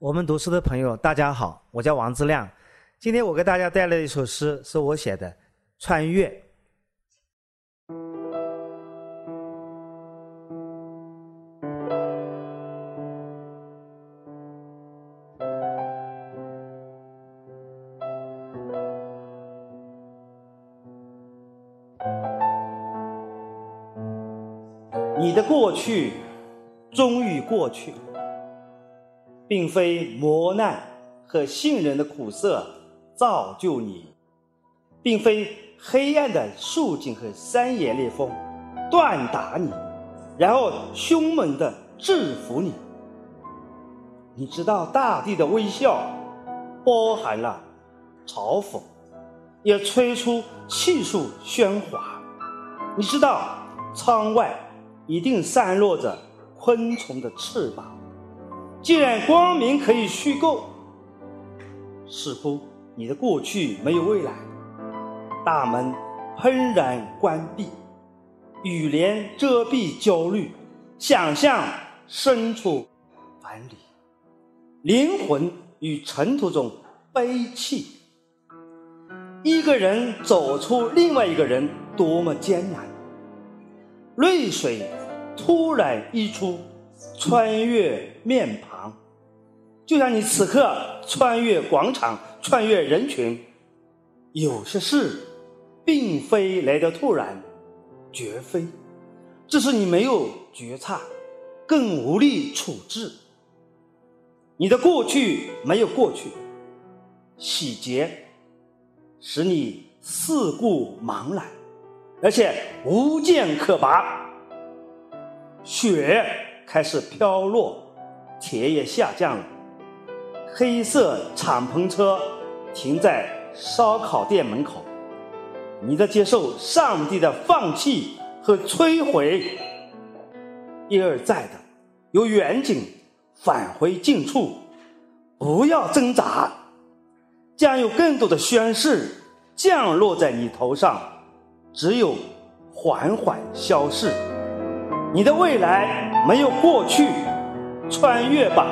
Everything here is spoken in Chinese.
我们读书的朋友，大家好，我叫王志亮。今天我给大家带来一首诗，是我写的《穿越》。你的过去终于过去。并非磨难和信任的苦涩造就你，并非黑暗的树井和山野烈风锻打你，然后凶猛的制服你。你知道大地的微笑包含了嘲讽，也吹出气数喧哗。你知道窗外一定散落着昆虫的翅膀。既然光明可以虚构，似乎你的过去没有未来，大门砰然关闭，雨帘遮蔽焦虑，想象身处樊篱，灵魂与尘土中悲泣。一个人走出另外一个人，多么艰难！泪水突然溢出。穿越面庞，就像你此刻穿越广场，穿越人群。有些事，并非来得突然，绝非，只是你没有觉察，更无力处置。你的过去没有过去，洗劫，使你四顾茫然，而且无剑可拔，雪。开始飘落，铁也下降了。黑色敞篷车停在烧烤店门口。你在接受上帝的放弃和摧毁，一而再的由远景返回近处。不要挣扎，将有更多的宣誓降落在你头上。只有缓缓消逝。你的未来没有过去，穿越吧。